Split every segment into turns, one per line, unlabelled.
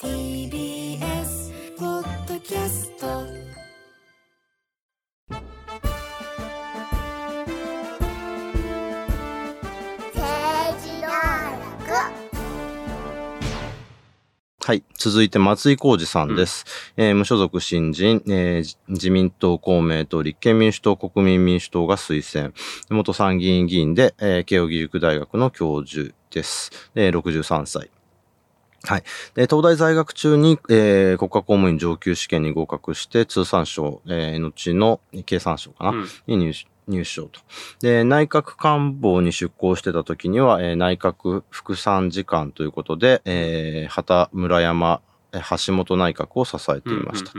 TBS ポッドキャスト
政治道楽
はい。続いて、松井浩二さんです。えー無所属新人、えーじ自民党、公明党、立憲民主党、国民民主党が推薦。元参議院議員で、えー慶應義塾大学の教授です。えー63歳。はい。で、東大在学中に、えー国家公務員上級試験に合格して、通産省、えー後の経産省かな、
うん
に入省と。で、内閣官房に出向してた時には、えー内閣副参事官ということで、えー畑村山、えー橋本内閣を支えていました。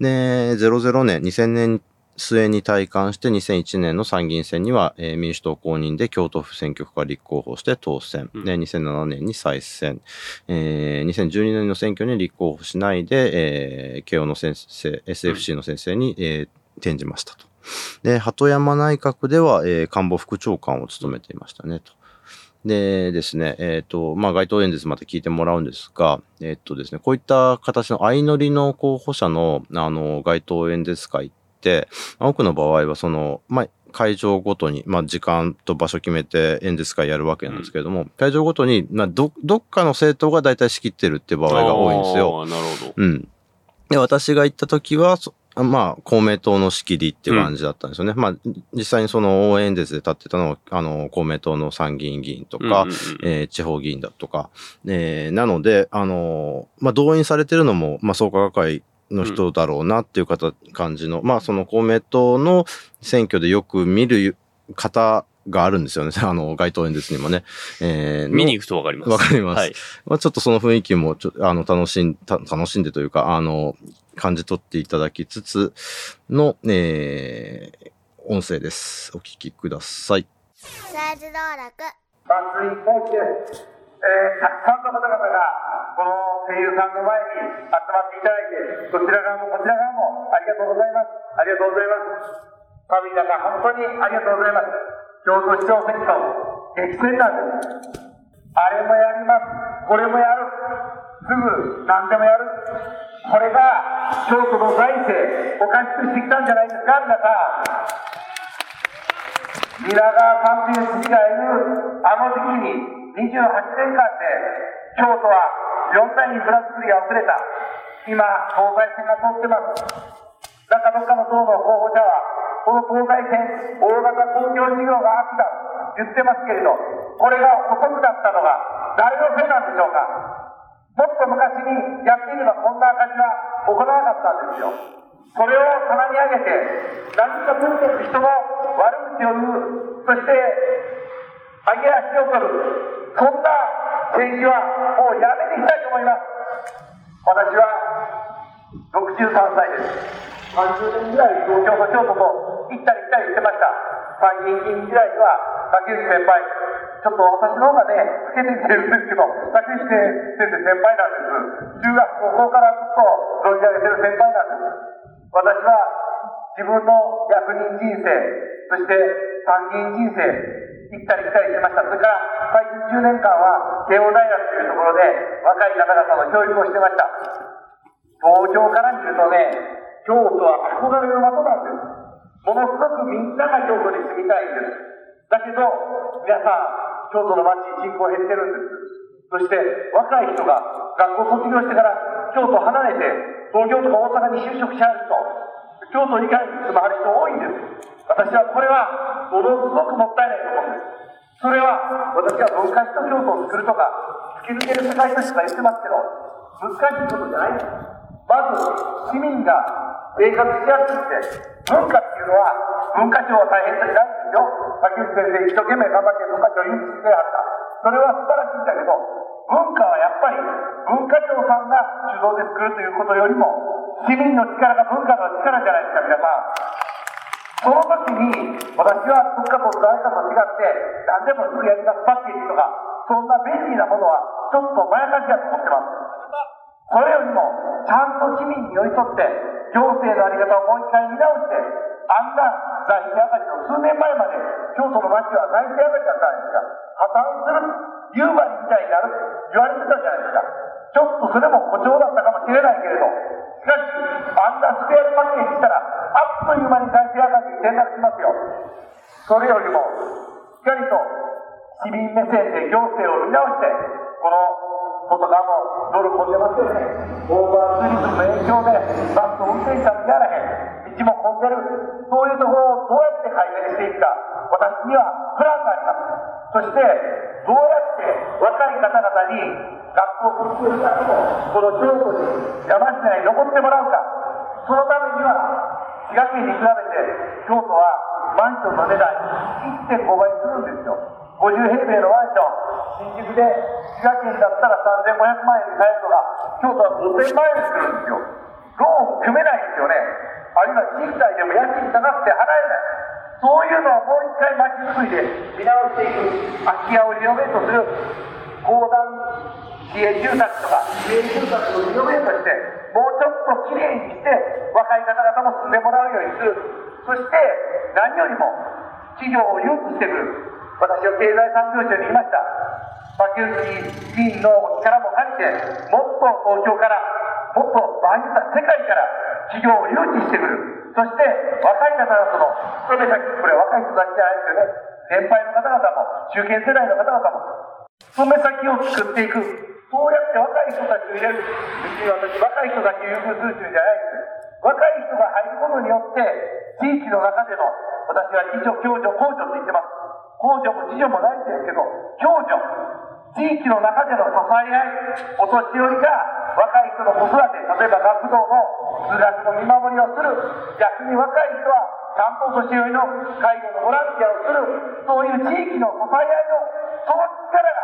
で、00年、2000年末に退官して2001年の参議院選には、えー民主党公認で京都府選挙区から立候補して当選。
うん
で、2007年に再選。えー2012年の選挙に立候補しないで、えー慶応の先生、SFC の先生に、えー転じましたと。で、鳩山内閣では、えー官房副長官を務めていましたね、と。でですね、えっ、と、まあ、街頭演説また聞いてもらうんですが、えっ、とですね、こういった形の相乗りの候補者の、あの、街頭演説会って、多くの場合は、その、まあ、会場ごとに、まあ、時間と場所決めて演説会やるわけなんですけれども、会場ごとに、まあ、ど、どっかの政党が大体仕切ってるっていう場合が多いんですよ。
なるほど。
うん。で、私が行った時は、そまあ、公明党の仕切りっていう感じだったんですよね。まあ、実際にその応援演説で立ってたのは、あの、公明党の参議院議員とか、
うんうんうん
えー地方議員だとか、えーなので、あのーまあ、動員されてるのも、まあ、創価学会の人だろうなっていう方、感じの、まあ、その公明党の選挙でよく見る方があるんですよね。あの、街頭演説にもね。えーの
見に行くとわかります。
わかります
はい。
まあ、ちょっとその雰囲気もちょあの楽しんた楽しんでというか、あの、感じ取っていただきつつの、えー音声です。お聞きください。
政治道楽
えーたくさんの方々がこの声優さんの前に集まっていただいてどちら側もこちら側もありがとうございます。ありがとうございます。寒い中本当にありがとうございます。京都市長選挙激戦なんです。あれもやります。これもやる。すぐ何でもやる。これが京都の財政おかしくしてきたんじゃないですか皆さん。皆川三平筋がいるあの時期に28年間で京都は4代に蔵造りが遅れた。今東西線が通ってます。中どっかの党の候補者はこの東西線大型公共事業が秋だと言ってますけれどこれが遅くなったのが誰のせいなんでしょうか。もっと昔にやっていればこんな赤字は起こらなかったんですよ。それを棚に上げて何か文句の人の悪口を言うそして上げ足を取るそんな政治はもうやめていきたいと思います私は63歳です30年ぐらい東京と京都と行ったり来たりしてました参議院議員時代には竹内先輩ちょっと私の方がね老けてきてるんですけど竹内先生先輩なんです中学高校からずっと存じ上げてる先輩なんです私は自分の役人人生そして参議院人生行ったり来たりしました。それから最近10年間は慶応大学というところで若い方々の教育をしてました。東京から見るとね京都は憧れの的なんです。ものすごくみんなが京都に住みたいんです。だけど皆さん京都の街人口減ってるんです。そして若い人が学校卒業してから京都離れて東京とか大阪に就職しはる人京都以外に住まはる人多いんです。私はこれはものすごくもったいないと思うんです。それは私は文化史と京都を作るとか突き抜ける世界都市とか言ってますけど難しいことじゃないです。まず市民が生活しやすくて文化っていうのは文化庁は大変だしないですよ。竹内先生一生懸命頑張って文化庁を誘致してはった。それは素晴らしいんだけど文化はやっぱり文化庁さんが主導で作るということよりも、市民の力が文化の力じゃないですか、皆さん。その時に、私は文化と誰かと違って、何でもすぐやり出すパッケージとか、そんな便利なものは、ちょっとまやかしやと思ってます。それよりも、ちゃんと市民に寄り添って、行政の在り方をもう一回見直して、あんな財政上がりの数年前まで、京都の町は財政上がりだったんですが、破綻する、夕張みたいになるって言われてたじゃないですか。ちょっとそれも誇張だったかもしれないけれど、しかし、あんなスペアパッケージしたら、あっという間に財政赤字に転落しますよ。それよりも、しっかりと市民目線で行政を見直して、この外側もドル混んでますよね。オーバーツーリズムの影響で、バスの運転手さん見らへん。道も混んでる。そういうところをどうやって改善していくか、私にはプランがあります。そして、どうやって若い方々に学校卒業した後も、この京都に山科に残ってもらうか。そのためには、滋賀県に比べて、京都はマンションの値段1.5倍するんですよ。50平米のマンション、新宿で滋賀県だったら3500万円で買えるのが、京都は5000万円するんですよ。ローン組めないですよね。あるいは賃貸でも家賃高くて払えない。そういうのをもう一回街づくりで見直していく、空き家をリノベートする、公団市営住宅とか、市営住宅をリノベートして、もうちょっときれいにして、若い方々も住んでもらうようにする。そして、何よりも、企業を誘致してくる。私は経済産業省にいました。牧内議員の力も借りて、もっと東京から、もっと場合によっては世界から企業を誘致してくる。そして、若い方々の勤め先、これ若い人たちじゃないですよね。年配の方々も、中堅世代の方々も、勤め先を作っていく。そうやって若い人たちを入れる。別に私、若い人だけ優遇するというんじゃない。若い人が入ることによって、地域の中での、私は自助、共助、公助って言ってます。公助も自助もないんですけど、共助。地域の中での支え合い、お年寄りが若い人の子育て、例えば学童の通学の見守りをする。逆に若い人は、ちゃんとお年寄りの介護のボランティアをする。そういう地域の支え合いの、その力が、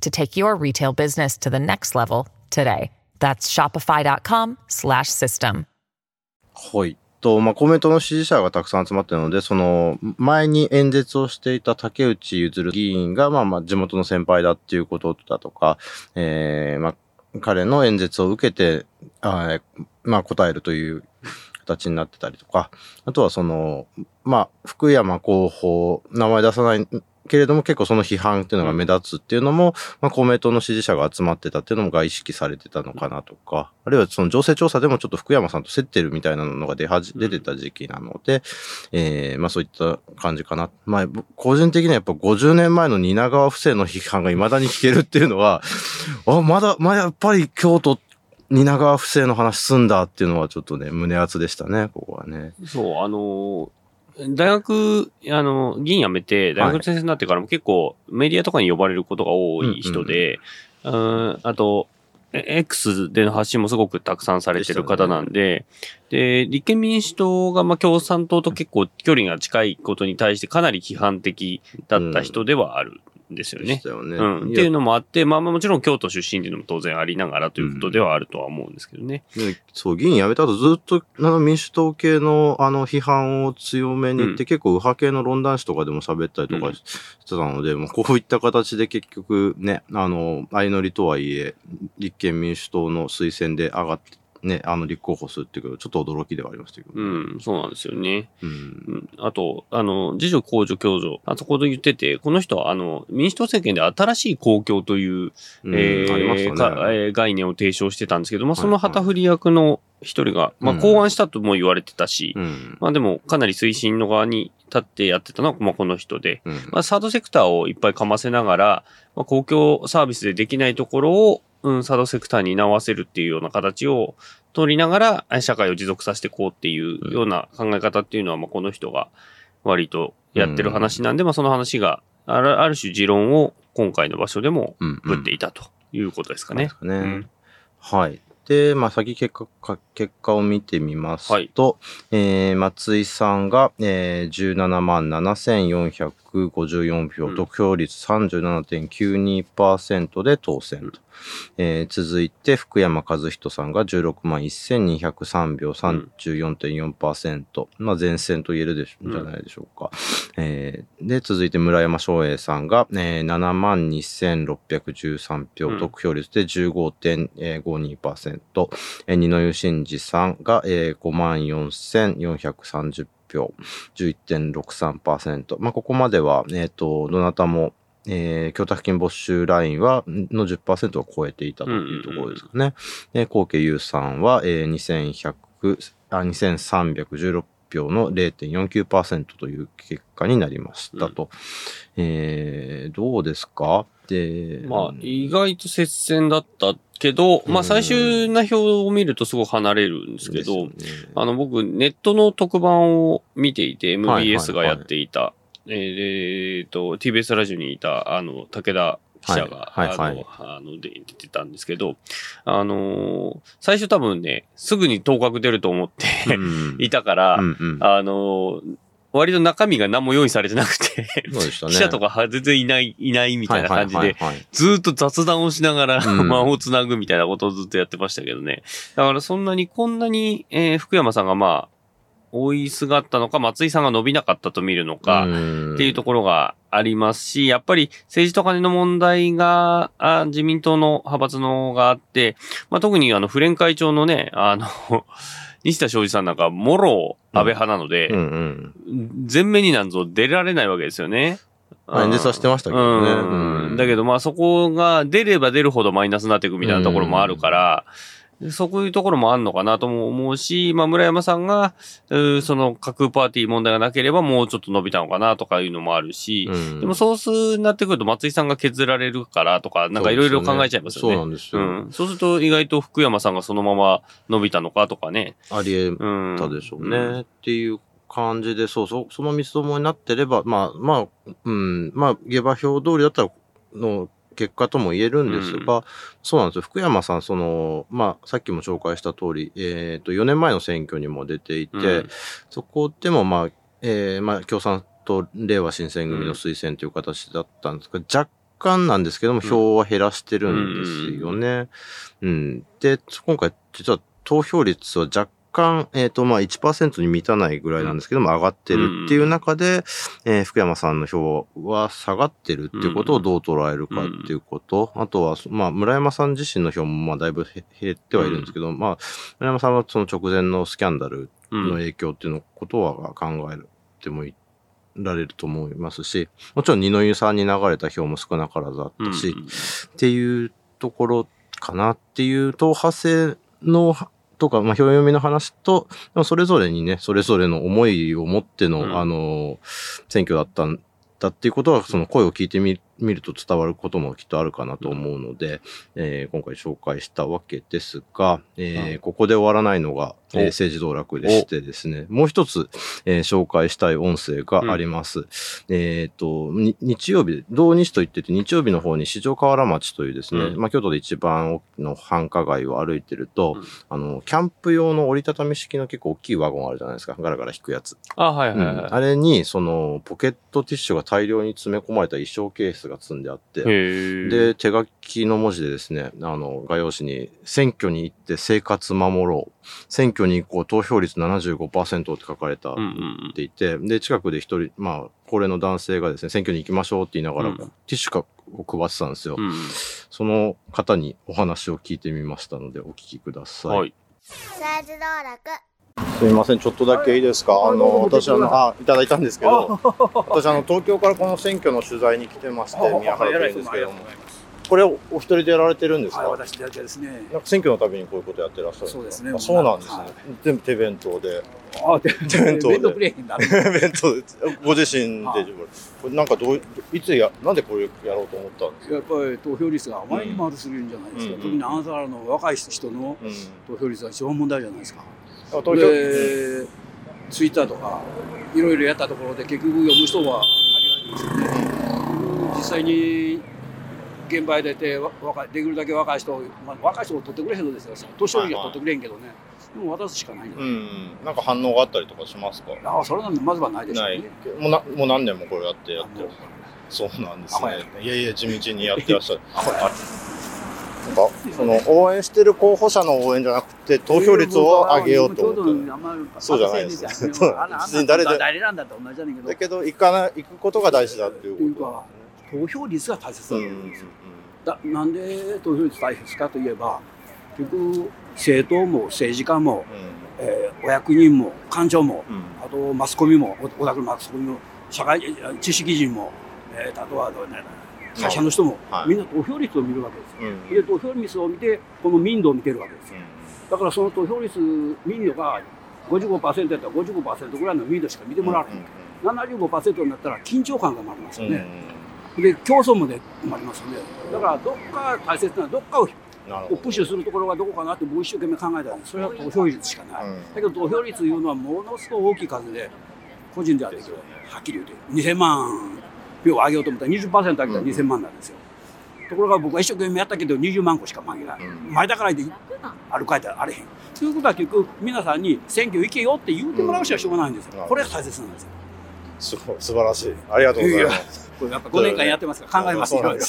to take your retail business to the next level today. That's shopify.com slash system.
はい。と、まあ、公明党の支持者がたくさん集まっているので、その、前に演説をしていた竹内譲議員が、まあまあ、地元の先輩だっていうことだとか、えー、まあ、彼の演説を受けて、あまあ、答えるという形になってたりとか、あとはその、まあ、福山候補、名前出さないけれども結構その批判っていうのが目立つっていうのも、まあ、公明党の支持者が集まってたっていうのが意識されてたのかなとか、あるいはその情勢調査でもちょっと福山さんと競ってるみたいなのが出はじ、出てた時期なので、えー、まあそういった感じかな。まあ、個人的にはやっぱ50年前の蜷川不正の批判が未だに聞けるっていうのは、あ、まだ、まあやっぱり京都、蜷川不正の話すんだっていうのはちょっとね、胸熱でしたね、ここはね。
そう、あのー大学、あの、議員辞めて、大学の先生になってからも結構メディアとかに呼ばれることが多い人で、うんあと、え X での発信もすごくたくさんされてる方なんで、で、立憲民主党がまあ共産党と結構距離が近いことに対してかなり批判的だった人ではある。んですよね
よね。
うん。っていうのもあって、まあまあもちろん京都出身っていうのも当然ありながらということではあるとは思うんですけどね。
でそう、議員辞めた後ずっと、あの、民主党系の、あの、批判を強めに言って、
うん
結構右派系の論談誌とかでも喋ったりと
うん
かししてたので、もうこういった形で結局ね、あの、相乗りとはいえ、立憲民主党の推薦で上がって、ね、あの、立候補するっていうけど、ちょっと驚きではありましたけど、
うん、そうなんですよね。
うん。
うんあと、あの、自助公助共助、あそこで言ってて、この人は、あの、民主党政権で新しい公共という、
うん
えー
ありましたね
かえー概念を提唱してたんですけど、まあ、
はい
その旗振り役の一人が、まあ、
うん
考案したとも言われてたし、
うん。
まあ、でも、かなり推進の側に立ってやってたのは、まあ、この人で、
うん。
まあ、サードセクターをいっぱいかませながら、まあ、公共サービスでできないところを、うん、サードセクターに直せるっていうような形を取りながら、え社会を持続させていこうっていうような考え方っていうのは、まあ、この人が割とやってる話なんで、まあ、その話が、あるある種持論を今回の場所でも
うん
ぶっていたということですかね。
ね。
うん
はい。で、まあ、先結果か、結果を見てみますと、えー松井さんが、えー、17万7454票、
うん
得票率37.92%で当選と。えー続いて、福山和人さんが16万1203票、34.4%。まあ、前線と言えるでしょ、じゃないでしょうか。えーで、続いて村山翔英さんが、えー7万2613票、
うん
得票率で15.52%。えー二野湯真二さんが、えー5万4430票、11.63%。まあ、ここまでは、えっ、と、どなたも、えー、供託金没収ラインは、の10%を超えていたというところですかね。で、高家優さんは、えー、2100、あ、2316票の0.49%という結果になりましたと。えー、どうですか？で、
まあ、意外と接戦だったけど、まあ、最終な表を見るとすごく離れるんですけど、あの、僕、ネットの特番を見ていて、MBS がやっていた、えーえーと、TBS ラジオにいた、あの、武田記者が、
はい。はいはい。
あの、あので出てたんですけど、あのー最初多分ね、すぐに当確出ると思って、
うん。
いたから、
うんうん。
あのー割と中身が何も用意されてなくて、
そうでしたね。
記者とかは全然いない、いないみたいな感じで、ずーっと雑談をしながら、
うん
間をつなぐみたいなことをずっとやってましたけどね。だからそんなに、こんなに、えー福山さんがまあ、追いすがったのか、松井さんが伸びなかったと見るのか、
ん
っていうところがありますし、やっぱり政治と金の問題が、あ自民党の派閥のがあって、まあ、特にあの、府連会長のね、あの、西田昌司さんなんか、もろ安倍派なので、
うん。うん。
前面になんぞ出られないわけですよね。
まあ演説はしてましたけどね。
うん。
うん。
だけどまあそこが出れば出るほどマイナスになっていくみたいなところもあるから、そういうところもあるのかなとも思うし、まあ村山さんが、その架空パーティー問題がなければもうちょっと伸びたのかなとかいうのもあるし、
うん
でもソースになってくると松井さんが削られるからとか、なんかいろいろ考えちゃいますよね。
そうなんですよ。
うん。そうすると意外と福山さんがそのまま伸びたのかとかね。
ありえ
うん。
たでしょうね。
うん
っていう感じで、そうそう、その三つどもになってれば、まあ、まあ、うん、まあ、下馬評通りだったら、の結果とも言えるんですが、そうなんですよ。福山さん、その、まあ、さっきも紹介した通り、えっ、と、4年前の選挙にも出ていて、
うん
そこでも、まあ、えーまあ、共産党、令和新選組の推薦という形だったんですが、若干なんですけども、票は減らしてるんですよね。うん。で、今回、実は投票率は若干、えっ、と、まあ、1%に満たないぐらいなんですけども、上がってるっていう中で、えー福山さんの票は下がってるっていうことをどう捉えるかっていうこと。あとは、まあ、村山さん自身の票も、まあ、だいぶへ減ってはいるんですけど、まあ、村山さんはその直前のスキャンダル
うん。
の影響っていうのことは考えてもいられると思いますし、もちろん二の湯さんに流れた票も少なからずあったし、
うん。
っていうところかなっていう党派性のとか、まあ、票読みの話と、でもそれぞれにね、それぞれの思いを持っての、
うん。
あの、選挙だったんだっていうことは、その声を聞いてみ見ると伝わることもきっとあるかなと思うので、えー今回紹介したわけですが、えーここで終わらないのが、えー
お
政治道楽でしてですね、もう一つ、えー紹介したい音声があります。えっ、と、に日曜日、同日と言ってて、日曜日の方に四条河原町というですね、
うん
まあ、京都で一番大きな繁華街を歩いてると、
うん
あの、キャンプ用の折りたたみ式の結構大きいワゴンあるじゃないですか。ガラガラ引くやつ。
あ、はいはい
うん
はい。
あれに、その、ポケットティッシュが大量に詰め込まれた衣装ケースが積んであって、で、手書きの文字でですね、あの、画用紙に、選挙に行って生活守ろう。選挙に行こう、投票率75%って書かれた、
うんうん
っていて、で、近くで一人、まあ、高齢の男性がですね、選挙に行きましょうって言いながら、
うん
ティッシュかを配ってたんですよ。
うん。うん
その方にお話を聞いてみましたので、お聞きください。
はい。
すみません、ちょっとだけいいですか？あの、私、あの、あ、いただいたんですけど、私、あの、東京からこの選挙の取材に来てまして、宮原というんですけども。これをお一人でやられてるんですか、
はい、私だけですね。
なんか選挙のたびにこういうことやってらっしゃるん
そうですね
あそうなんですね、
はい
全部手弁当で。
あ、で、
弁当で
弁当くれへんだ。
弁当で、ご自身で、
はい
これなんかどうい、いつや、なんでこれやろうと思ったんですか？
やっぱり投票率があまりにも悪すぎるんじゃないですか。
うん
特にあなたらの若い人の
うん。
投票率が一番問題じゃないですか。
投票、
で、ツイッターとか、いろいろやったところで結局読む人は限られてますよね。実際に現場へ出てわ若いできるだけ若い人、まあ、若い人を取ってくれへんのですよ。年寄りは取ってくれへんけどね。でも渡すしかないんだ。
うん。なんか反応があったりとかしますか？
ああ、それなんでまずはないでしょう
ない
ね。。
もうな、もう何年もこれやってやってる。そうなんですね
い。
いやいや、地道にやってらっしゃる。あなんか、その、応援してる候補者の応援じゃなくて、投票率を上げようと思ってる。そうじゃないですそう別に誰で
誰なんだって同じじゃねえけど。
だけど、行かない、行くことが大事だっていうこ
っていうか、投票率が大切
と。うん。うん
だと思うんですよ。だなんで投票率大切かといえば、結局、政党も政治家も、えーお役人も官庁も、
うん。
あとマスコミも、お小田区のマスコミも、社会知識人も、えー、あとはどうね会社の人も、
はい
みんな投票率を見るわけですよ。
うん。
で、投票率を見て、この民度を見てるわけですよ。だからその投票率、民度が55%やったら55%ぐらいの民度しか見てもらわない。75%になったら緊張感が生まれますよね。で、競争もね、生まれますよね。だから、どっか大切なのは、どっかを。プッシュするところがどこかなって、僕一生懸命考えたら、それは投票率しかない。
うん
だけど、投票率いうのはものすごい大きい数で、個人ではできる。はっきり言うて、2000万票を上げようと思ったら20%上げたら2000万なんですよ。ところが僕は一生懸命やったけど20万個しか負けない。
うん
前だからで歩かれたらあれへん。ということは結局皆さんに選挙行けよって言うてもらうしかしょうがないんですよ。
うん
これが大切なんですよ。
すごい、素晴らしい。ありがとうございます。
これやっぱ5年間やってますから考えますよ。
ね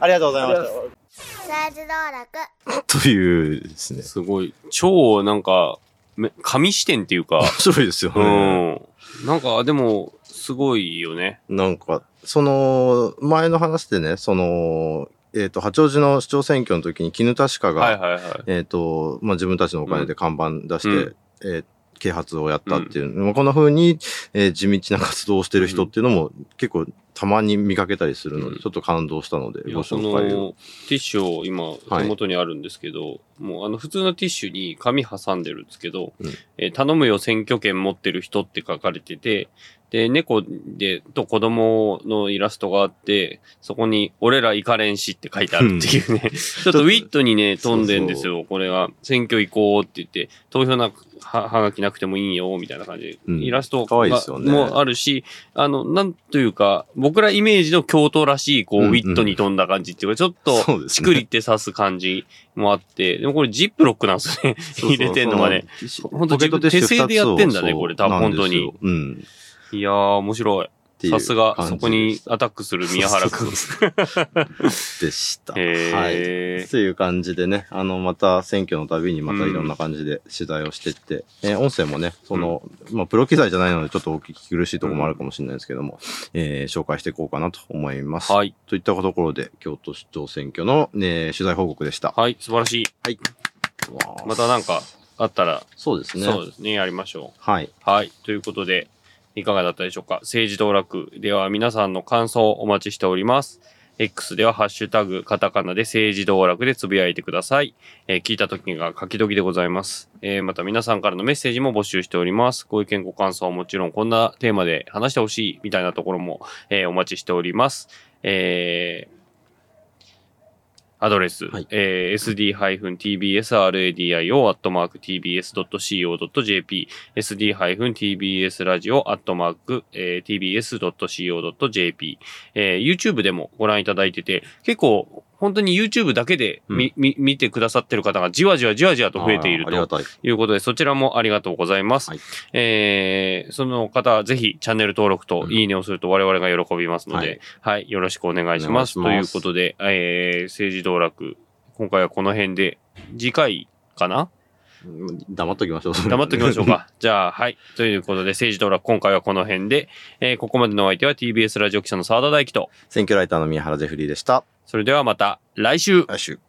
ありがとうございまし
サイズ道楽
た。というですね。
すごい。超、なんか、め紙視点っていうか、
面白いですよ
う
ね。
ん。なんか、でも、すごいよね。
なんか、その、前の話でね、その、えっ、と、八王子の市長選挙の時に絹田歯科が、
はいはいはい。
えっ、と、まあ、自分たちのお金で看板出して、
うん。
えー啓発をやったっていう、まあこんな風に、えー地道な活動をしてる人っていうのも結構たまに見かけたりするので、
うん。
ちょっと感動したので、ご紹介を。
ティッシュを今手元にあるんですけど、もうあの普通のティッシュに紙挟んでるんですけど、
うん。
えー頼むよ選挙権持ってる人って書かれてて、で、猫で、と子供のイラストがあって、そこに、俺ら行かれんしって書いてあるっていうね、ちょっとウィットにね、飛んでんですよ。これが、選挙行こうって言って、投票なく、は、はがきなくてもいいよ、みたいな感じで、
うん。
イラストが
ね。
もあるし、あの、なんというか、僕らイメージの京都らしい、こう、
うんうん。
ウィットに飛んだ感じっていうか、ちょっとチクリって刺す感じもあって、でもこれジップロックなんですよね。入れてんのがね。
そう
ほんと
ポケットティッシュ
手製でやってんだねこれ多分本当に。
うん。
いやー、面白い。
ていう
さすが、そこにアタックする宮原くん。
でした。はい。という感じでね、あの、また選挙のたびにまたいろんな感じで取材をしてって、えー音声もね、その、まあ、プロ機材じゃないのでちょっとお聞き苦しいところもあるかもしれないですけども、えー紹介していこうかなと思います。
はい。
といったところで、京都市長選挙の、ね、取材報告でした。
はい、素晴らしい。
はい。
またなんかあったら、
そうですね。
そうですね、やりましょう。
はい。
はい。ということで、いかがだったでしょうか？政治道楽では皆さんの感想をお待ちしております。X ではハッシュタグ、カタカナで政治道楽でつぶやいてください。えー聞いた時が書き時でございます。えーまた皆さんからのメッセージも募集しております。ご意見ご感想はもちろんこんなテーマで話してほしいみたいなところも、えーお待ちしております。えーアドレス、
はい
えー sd-tbsradio.tbs.co.jp sd-tbsradio.tbs.co.jp、えー YouTube でもご覧いただいてて、結構本当に YouTube だけでみ、み見てくださってる方がじわじわじわじわと増えていると
い。
いうことで、そちらもありがとうございます。
はい
えーその方、ぜひチャンネル登録と
うん
いいねをすると我々が喜びますので、はい、よろしく
お願いします。
ということで、えー政治道楽、今回はこの辺で、次回かな？
うん黙っときましょう。
黙っときましょうか。じゃあ、はい。ということで、政治道楽、今回はこの辺で、えーここまでのお相手は TBS ラジオ記者の澤田大樹と、
選挙ライターの宮原ジェフリーでした。
それではまた来週
来週。